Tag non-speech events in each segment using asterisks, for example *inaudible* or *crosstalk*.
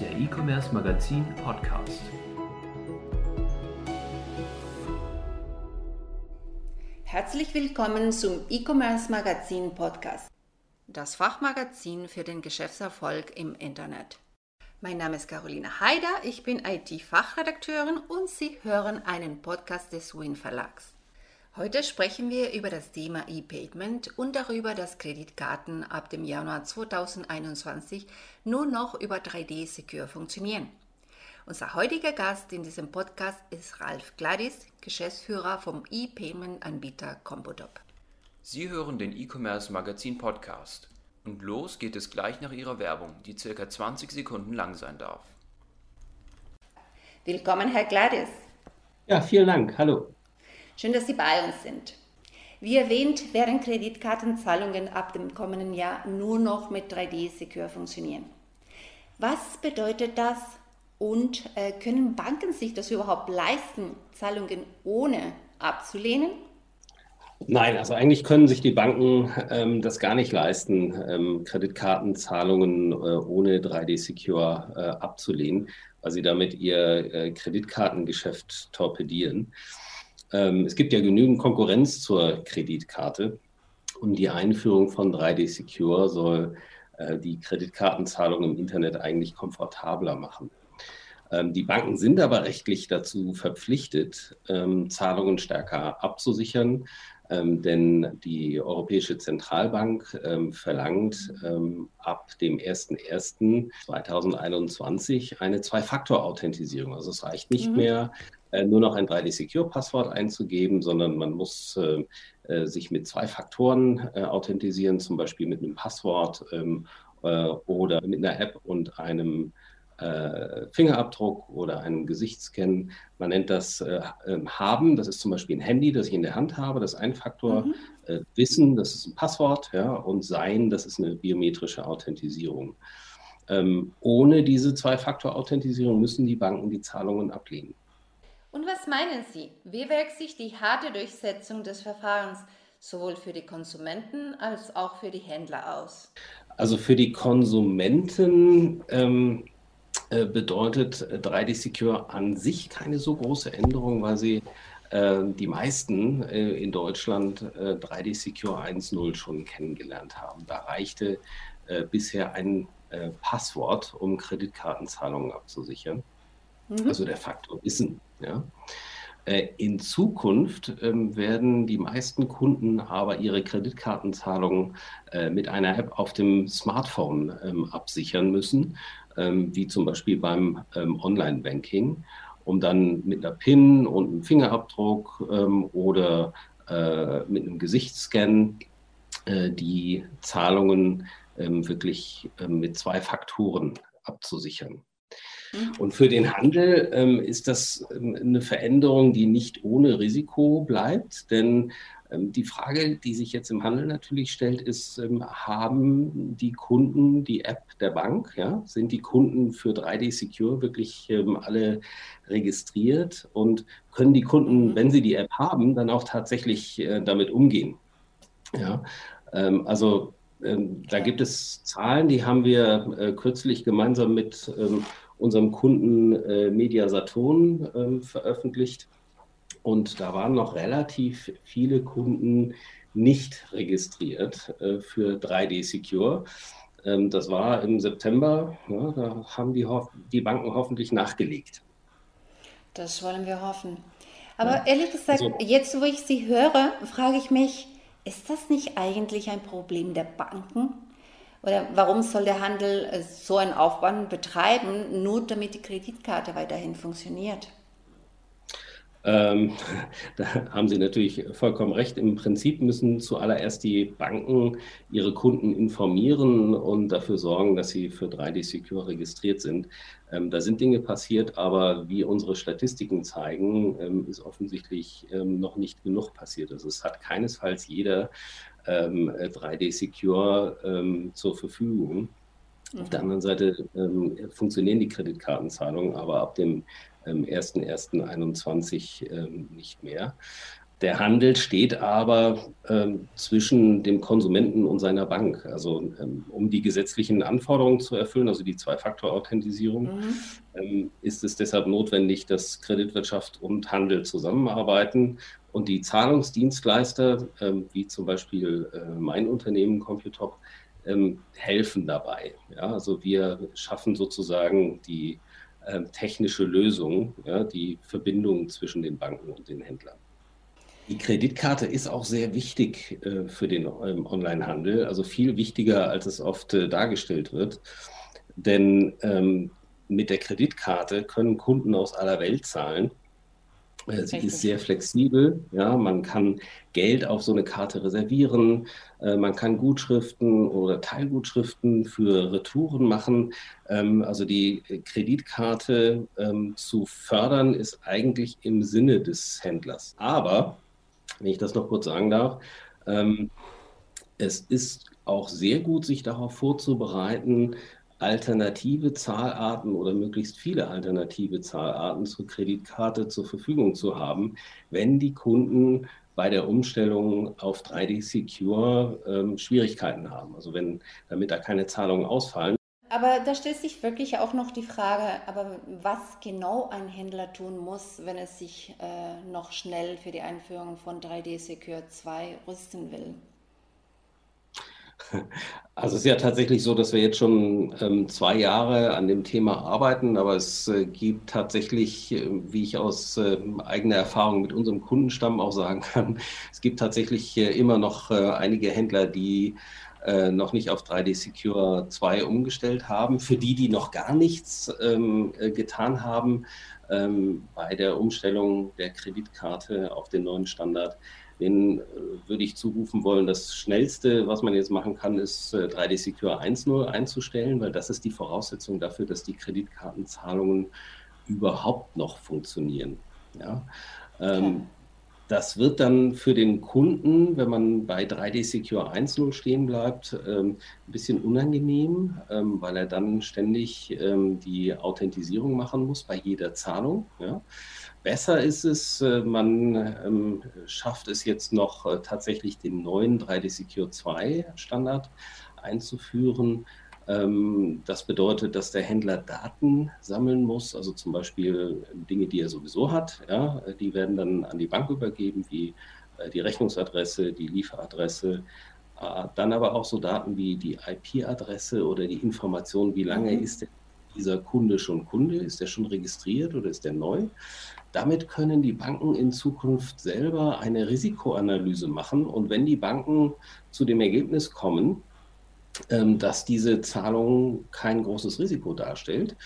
der E-Commerce Magazin Podcast. Herzlich willkommen zum E-Commerce Magazin Podcast, das Fachmagazin für den Geschäftserfolg im Internet. Mein Name ist Caroline Haider, ich bin IT-Fachredakteurin und Sie hören einen Podcast des Win Verlags. Heute sprechen wir über das Thema E-Payment und darüber, dass Kreditkarten ab dem Januar 2021 nur noch über 3D Secure funktionieren. Unser heutiger Gast in diesem Podcast ist Ralf Gladys, Geschäftsführer vom E-Payment-Anbieter Compodop. Sie hören den E-Commerce Magazin Podcast. Und los geht es gleich nach Ihrer Werbung, die circa 20 Sekunden lang sein darf. Willkommen, Herr Gladys. Ja, vielen Dank. Hallo. Schön, dass Sie bei uns sind. Wie erwähnt, werden Kreditkartenzahlungen ab dem kommenden Jahr nur noch mit 3D-Secure funktionieren. Was bedeutet das und äh, können Banken sich das überhaupt leisten, Zahlungen ohne abzulehnen? Nein, also eigentlich können sich die Banken ähm, das gar nicht leisten, ähm, Kreditkartenzahlungen äh, ohne 3D-Secure äh, abzulehnen, weil sie damit ihr äh, Kreditkartengeschäft torpedieren. Ähm, es gibt ja genügend Konkurrenz zur Kreditkarte und die Einführung von 3D Secure soll äh, die Kreditkartenzahlung im Internet eigentlich komfortabler machen. Ähm, die Banken sind aber rechtlich dazu verpflichtet, ähm, Zahlungen stärker abzusichern, ähm, denn die Europäische Zentralbank ähm, verlangt ähm, ab dem 01.01.2021 eine Zwei-Faktor-Authentisierung. Also es reicht nicht mhm. mehr, nur noch ein 3D-Secure-Passwort einzugeben, sondern man muss äh, äh, sich mit zwei Faktoren äh, authentisieren, zum Beispiel mit einem Passwort ähm, äh, oder mit einer App und einem äh, Fingerabdruck oder einem Gesichtsscan. Man nennt das ähm, Haben, das ist zum Beispiel ein Handy, das ich in der Hand habe, das ist ein Faktor. Mhm. Wissen, das ist ein Passwort, ja, und Sein, das ist eine biometrische Authentisierung. Ähm, ohne diese Zwei-Faktor-Authentisierung müssen die Banken die Zahlungen ablehnen. Und was meinen Sie? Wie wirkt sich die harte Durchsetzung des Verfahrens sowohl für die Konsumenten als auch für die Händler aus? Also für die Konsumenten ähm, äh, bedeutet 3D Secure an sich keine so große Änderung, weil sie äh, die meisten äh, in Deutschland 3D äh, Secure 1.0 schon kennengelernt haben. Da reichte äh, bisher ein äh, Passwort, um Kreditkartenzahlungen abzusichern. Mhm. Also der Faktor Wissen. Ja. Äh, in Zukunft ähm, werden die meisten Kunden aber ihre Kreditkartenzahlungen äh, mit einer App auf dem Smartphone ähm, absichern müssen, ähm, wie zum Beispiel beim Online-Banking, um dann mit einer PIN und einem Fingerabdruck oder äh, mit einem Gesichtsscan die Zahlungen wirklich mit zwei Faktoren abzusichern. Mhm. Und für den Handel ähm, ist das ähm, eine Veränderung, die nicht ohne Risiko bleibt, denn ähm, die Frage, die sich jetzt im Handel natürlich stellt, ist, ähm, haben die Kunden die App der Bank? Ja? Sind die Kunden für 3D Secure wirklich ähm, alle registriert? Und können die Kunden, mhm. wenn sie die App haben, dann auch tatsächlich äh, damit umgehen? Ja? Also da gibt es Zahlen, die haben wir äh, kürzlich gemeinsam mit unserem Kunden äh, Media Saturn äh, veröffentlicht. Und da waren noch relativ viele Kunden nicht registriert äh, für 3D Secure. Ähm, das war im September. Ja, da haben die, die Banken hoffentlich nachgelegt. Das wollen wir hoffen. Aber ja. ehrlich gesagt, also, jetzt wo ich Sie höre, frage ich mich, ist das nicht eigentlich ein Problem der Banken? Oder warum soll der Handel äh, so einen Aufwand betreiben, nur damit die Kreditkarte weiterhin funktioniert? Ähm, *laughs* da haben Sie natürlich vollkommen recht. Im Prinzip müssen zuallererst die Banken ihre Kunden informieren und dafür sorgen, dass sie für 3D Secure registriert sind. Ähm, da sind Dinge passiert, aber wie unsere Statistiken zeigen, ähm, ist offensichtlich ähm, noch nicht genug passiert. Also es hat keinesfalls jeder 3D ähm, Secure ähm, zur Verfügung. Mhm. Auf der anderen Seite funktionieren die Kreditkartenzahlungen, aber ab dem 1.1.21 ähm, nicht mehr. Der Handel steht aber ähm, zwischen dem Konsumenten und seiner Bank. Also ähm, um die gesetzlichen Anforderungen zu erfüllen, also die Zwei-Faktor-Authentisierung, mhm. ähm, ist es deshalb notwendig, dass Kreditwirtschaft und Handel zusammenarbeiten. Und die Zahlungsdienstleister, ähm, wie zum Beispiel äh, mein Unternehmen Computop, ähm, helfen dabei. Ja, also wir schaffen sozusagen die äh, technische Lösung, ja, die Verbindung zwischen den Banken und den Händlern. Die Kreditkarte ist auch sehr wichtig äh, für den ähm, Onlinehandel, also viel wichtiger, als es oft äh, dargestellt wird. Denn ähm, mit der Kreditkarte können Kunden aus aller Welt zahlen. Äh, sie ist sehr flexibel. Ja, man kann Geld auf so eine Karte reservieren. Äh, man kann Gutschriften oder Teilgutschriften für Retouren machen. Ähm, also die Kreditkarte ähm, zu fördern ist eigentlich im Sinne des Händlers. Aber wenn ich das noch kurz sagen darf. Ähm, es ist auch sehr gut, sich darauf vorzubereiten, alternative Zahlarten oder möglichst viele alternative Zahlarten zur Kreditkarte zur Verfügung zu haben, wenn die Kunden bei der Umstellung auf 3D Secure ähm, Schwierigkeiten haben. Also wenn damit da keine Zahlungen ausfallen, aber da stellt sich wirklich auch noch die Frage, aber was genau ein Händler tun muss, wenn er sich äh, noch schnell für die Einführung von 3D Secure 2 rüsten will? Also es ist ja tatsächlich so, dass wir jetzt schon ähm, zwei Jahre an dem Thema arbeiten, aber es äh, gibt tatsächlich, äh, wie ich aus äh, eigener Erfahrung mit unserem Kundenstamm auch sagen kann, *laughs* es gibt tatsächlich äh, immer noch äh, einige Händler, die äh, noch nicht auf 3D Secure 2 umgestellt haben. Für die, die noch gar nichts ähm, äh, getan haben ähm, bei der Umstellung der Kreditkarte auf den neuen Standard, den äh, würde ich zurufen wollen, das Schnellste, was man jetzt machen kann, ist äh, 3D Secure 1.0 einzustellen, weil das ist die Voraussetzung dafür, dass die Kreditkartenzahlungen überhaupt noch funktionieren. Ja? Ähm, das wird dann für den Kunden, wenn man bei 3D Secure 1.0 stehen bleibt, ähm, ein bisschen unangenehm, ähm, weil er dann ständig die Authentisierung machen muss bei jeder Zahlung. Besser ist es, äh, man schafft es jetzt noch äh, tatsächlich den neuen 3D Secure 2 Standard einzuführen, ähm, das bedeutet, dass der Händler Daten sammeln muss, also zum Beispiel Dinge, die er sowieso hat. Ja, die werden dann an die Bank übergeben, wie äh, die Rechnungsadresse, die Lieferadresse, äh, dann aber auch so Daten wie die IP-Adresse oder die Information, wie lange mhm. ist dieser Kunde schon Kunde, ist er schon registriert oder ist er neu. Damit können die Banken in Zukunft selber eine Risikoanalyse machen und wenn die Banken zu dem Ergebnis kommen, dass diese Zahlung kein großes Risiko darstellt,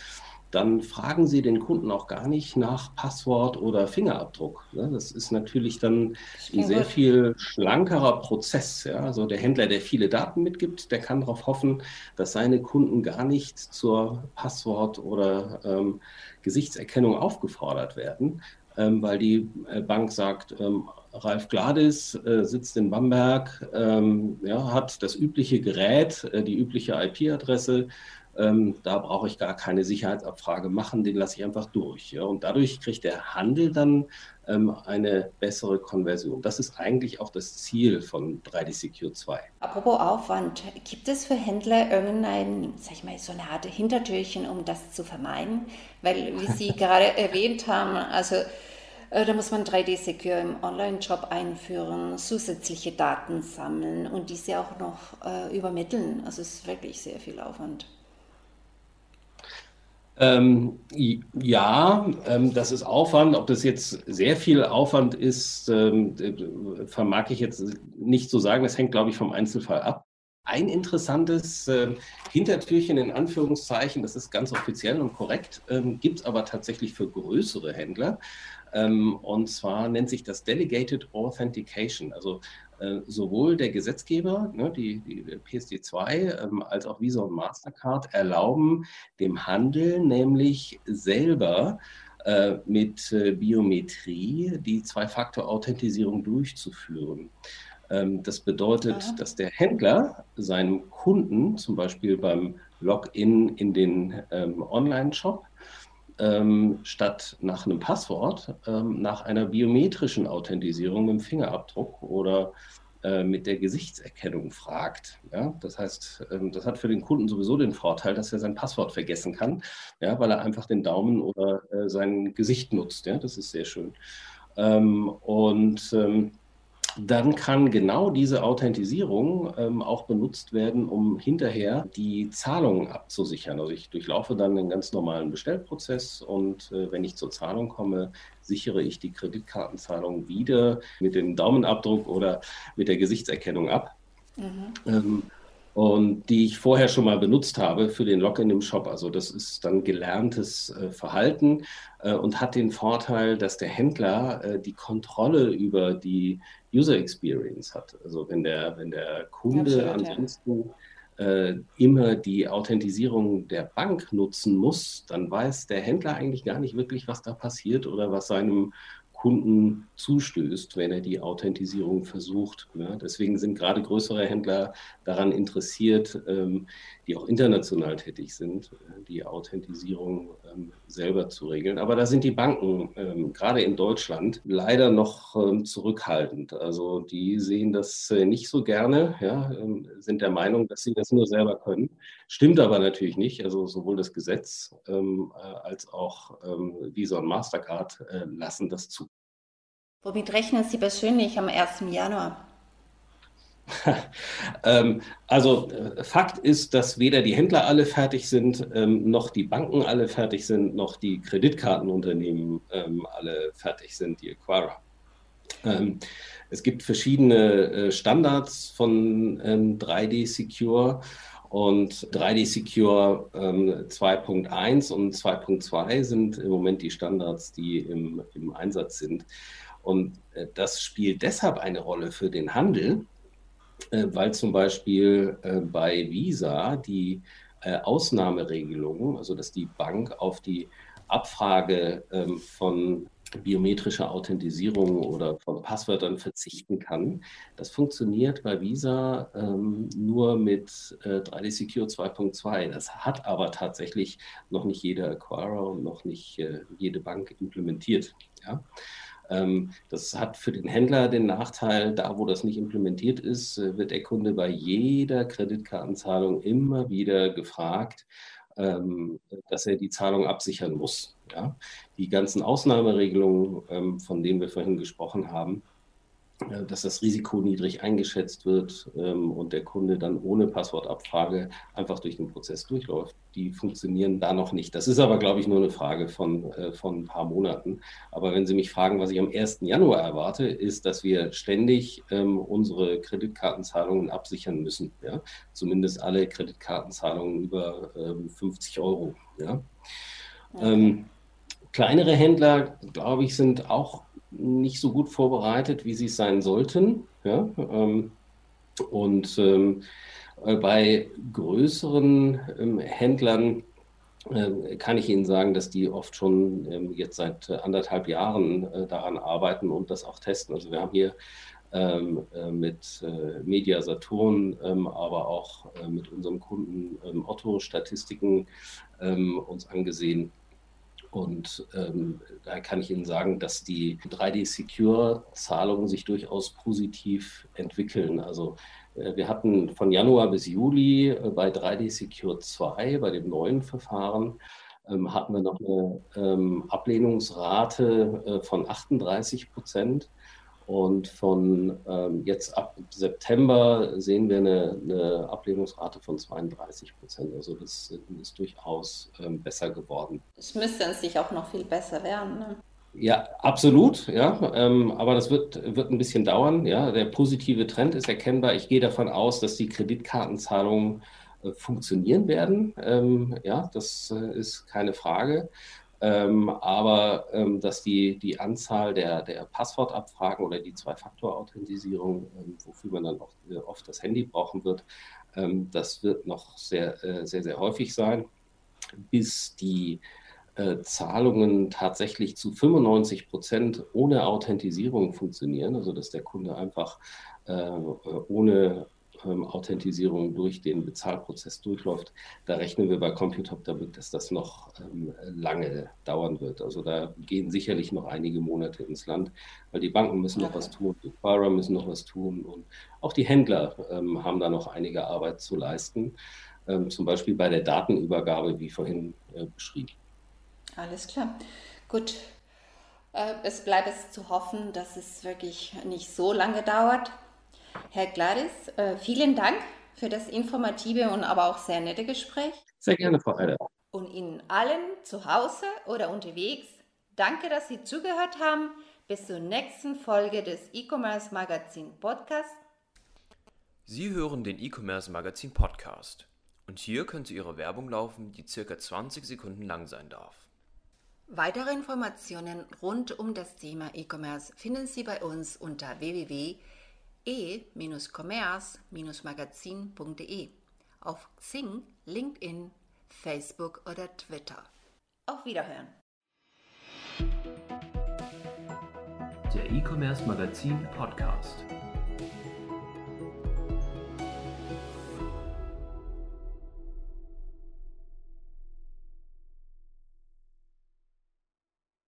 dann fragen Sie den Kunden auch gar nicht nach Passwort oder Fingerabdruck. Das ist natürlich dann ein sehr viel schlankerer Prozess. Also der Händler, der viele Daten mitgibt, der kann darauf hoffen, dass seine Kunden gar nicht zur Passwort- oder ähm, Gesichtserkennung aufgefordert werden, ähm, weil die äh, Bank sagt, ähm, Ralf Gladis äh, sitzt in Bamberg, ähm, ja, hat das übliche Gerät, äh, die übliche IP-Adresse. Ähm, da brauche ich gar keine Sicherheitsabfrage machen, den lasse ich einfach durch. Ja. Und dadurch kriegt der Handel dann ähm, eine bessere Konversion. Das ist eigentlich auch das Ziel von 3D Secure 2. Apropos Aufwand, gibt es für Händler irgendein, sag ich mal, so eine Art Hintertürchen, um das zu vermeiden? Weil, wie Sie *laughs* gerade erwähnt haben, also da muss man 3D-Secure im Online-Shop einführen, zusätzliche Daten sammeln und diese auch noch äh, übermitteln. Also es ist wirklich sehr viel Aufwand. Ähm, ja, ähm, das ist Aufwand. Ob das jetzt sehr viel Aufwand ist, ähm, äh, vermag ich jetzt nicht zu sagen. Das hängt, glaube ich, vom Einzelfall ab. Ein interessantes äh, Hintertürchen in Anführungszeichen, das ist ganz offiziell und korrekt, ähm, gibt es aber tatsächlich für größere Händler. Ähm, und zwar nennt sich das Delegated Authentication. Also äh, sowohl der Gesetzgeber, ne, die, die PSD2, ähm, als auch Visa und Mastercard erlauben dem Handel nämlich selber äh, mit äh, Biometrie die Zwei-Faktor-Authentisierung durchzuführen. Ähm, das bedeutet, ja. dass der Händler seinem Kunden, zum Beispiel beim Login in den Online-Shop, ähm, statt nach einem Passwort ähm, nach einer biometrischen Authentisierung mit dem Fingerabdruck oder äh, mit der Gesichtserkennung fragt. Ja? Das heißt, ähm, das hat für den Kunden sowieso den Vorteil, dass er sein Passwort vergessen kann, ja? weil er einfach den Daumen oder äh, sein Gesicht nutzt. Ja? Das ist sehr schön. Ähm, und ähm, dann kann genau diese Authentisierung ähm, auch benutzt werden, um hinterher die Zahlungen abzusichern. Also ich durchlaufe dann einen ganz normalen Bestellprozess und äh, wenn ich zur Zahlung komme, sichere ich die Kreditkartenzahlung wieder mit dem Daumenabdruck oder mit der Gesichtserkennung ab. Mhm. Ähm, und die ich vorher schon mal benutzt habe für den Login im Shop. Also das ist dann gelerntes äh, Verhalten äh, und hat den Vorteil, dass der Händler äh, die Kontrolle über die User Experience hat. Also wenn der, wenn der Kunde Absolut, ansonsten ja. äh, immer die Authentisierung der Bank nutzen muss, dann weiß der Händler eigentlich gar nicht wirklich, was da passiert oder was seinem Kunden zustößt, wenn er die Authentisierung versucht. Ja, deswegen sind gerade größere Händler daran interessiert, ähm, die auch international tätig sind, äh, die Authentisierung ähm, selber zu regeln. Aber da sind die Banken ähm, gerade in Deutschland leider noch ähm, zurückhaltend. Also die sehen das äh, nicht so gerne, ja, ähm, sind der Meinung, dass sie das nur selber können. Stimmt aber natürlich nicht. Also sowohl das Gesetz ähm, äh, als auch Visa und Mastercard äh, lassen das zu. Womit rechnen Sie persönlich am 1. Januar? *laughs* ähm, also äh, Fakt ist, dass weder die Händler alle fertig sind, ähm, noch die Banken alle fertig sind, noch die Kreditkartenunternehmen ähm, alle fertig sind, die. Ähm, es gibt verschiedene äh, Standards von 3D ähm, Secure und 3D Secure 2.1 ähm, und 2.2 sind im Moment die Standards, die im, im Einsatz sind. Und äh, das spielt deshalb eine Rolle für den Handel, äh, weil zum Beispiel äh, bei Visa die Ausnahmeregelungen, also dass die Bank auf die Abfrage ähm, von biometrischer Authentisierung oder von Passwörtern verzichten kann. Das funktioniert bei Visa ähm, nur mit 3D Secure 2.2. Das hat aber tatsächlich noch nicht jeder Acquirer und noch nicht jede Bank implementiert. Ja? Ähm, das hat für den Händler den Nachteil, da wo das nicht implementiert ist, äh, wird der Kunde bei jeder Kreditkartenzahlung immer wieder gefragt, ähm, dass er die Zahlung absichern muss. Die ganzen Ausnahmeregelungen, ähm, von denen wir vorhin gesprochen haben, dass das Risiko niedrig eingeschätzt wird ähm, und der Kunde dann ohne Passwortabfrage einfach durch den Prozess durchläuft. Die funktionieren da noch nicht. Das ist aber, glaube ich, nur eine Frage von, äh, von ein paar Monaten. Aber wenn Sie mich fragen, was ich am 1. Januar erwarte, ist, dass wir ständig ähm, unsere Kreditkartenzahlungen absichern müssen. Ja? Zumindest alle Kreditkartenzahlungen über ähm, 50 Euro. Ja? Okay. Ähm, kleinere Händler, glaube ich, sind auch nicht so gut vorbereitet, wie sie es sein sollten. Ja? Ähm, und ähm, äh, bei größeren ähm, Händlern äh, kann ich Ihnen sagen, dass die oft schon jetzt seit anderthalb Jahren äh, daran arbeiten und das auch testen. Also wir haben hier äh, mit äh, Media Saturn, aber auch äh, mit unserem Kunden Otto Statistiken uns angesehen, und ähm, da kann ich Ihnen sagen, dass die 3D-Secure-Zahlungen sich durchaus positiv entwickeln. Also äh, wir hatten von Januar bis Juli äh, bei 3D Secure 2, bei dem neuen Verfahren, ähm, hatten wir noch eine ähm, Ablehnungsrate äh, von 38 Prozent. Und von ähm, jetzt ab September sehen wir eine, eine Ablehnungsrate von 32 Prozent. Also das ist durchaus ähm, besser geworden. Es müsste an sich auch noch viel besser werden. Ne? Ja, absolut, ja. Ähm, aber das wird, wird ein bisschen dauern. Ja. Der positive Trend ist erkennbar. Ich gehe davon aus, dass die Kreditkartenzahlungen äh, funktionieren werden. Ähm, ja, das äh, ist keine Frage. Ähm, aber ähm, dass die, die Anzahl der, der Passwortabfragen oder die Zwei-Faktor-Authentisierung, ähm, wofür man dann auch äh, oft das Handy brauchen wird, ähm, das wird noch sehr, äh, sehr, sehr häufig sein, bis die äh, Zahlungen tatsächlich zu 95 Prozent ohne Authentisierung funktionieren, also dass der Kunde einfach äh, ohne ähm, Authentisierung durch den Bezahlprozess durchläuft, da rechnen wir bei Computop damit, dass das noch ähm, lange dauern wird. Also da gehen sicherlich noch einige Monate ins Land, weil die Banken müssen noch was tun, die Acquirer müssen noch was tun und auch die Händler ähm, haben da noch einige Arbeit zu leisten, ähm, zum Beispiel bei der Datenübergabe, wie vorhin äh, beschrieben. Alles klar. Gut, äh, es bleibt es zu hoffen, dass es wirklich nicht so lange dauert. Herr Gladys, äh, vielen Dank für das informative und aber auch sehr nette Gespräch. Sehr gerne, Frau Heider. Und Ihnen allen zu Hause oder unterwegs, danke, dass Sie zugehört haben. Bis zur nächsten Folge des E-Commerce Magazin Podcast. Sie hören den E-Commerce Magazin Podcast. Und hier könnte Ihre Werbung laufen, die circa 20 Sekunden lang sein darf. Weitere Informationen rund um das Thema E-Commerce finden Sie bei uns unter www.e-commerce-magazin.de auf Xing, LinkedIn, Facebook oder Twitter. Auf Wiederhören! Der E-Commerce Magazin Podcast.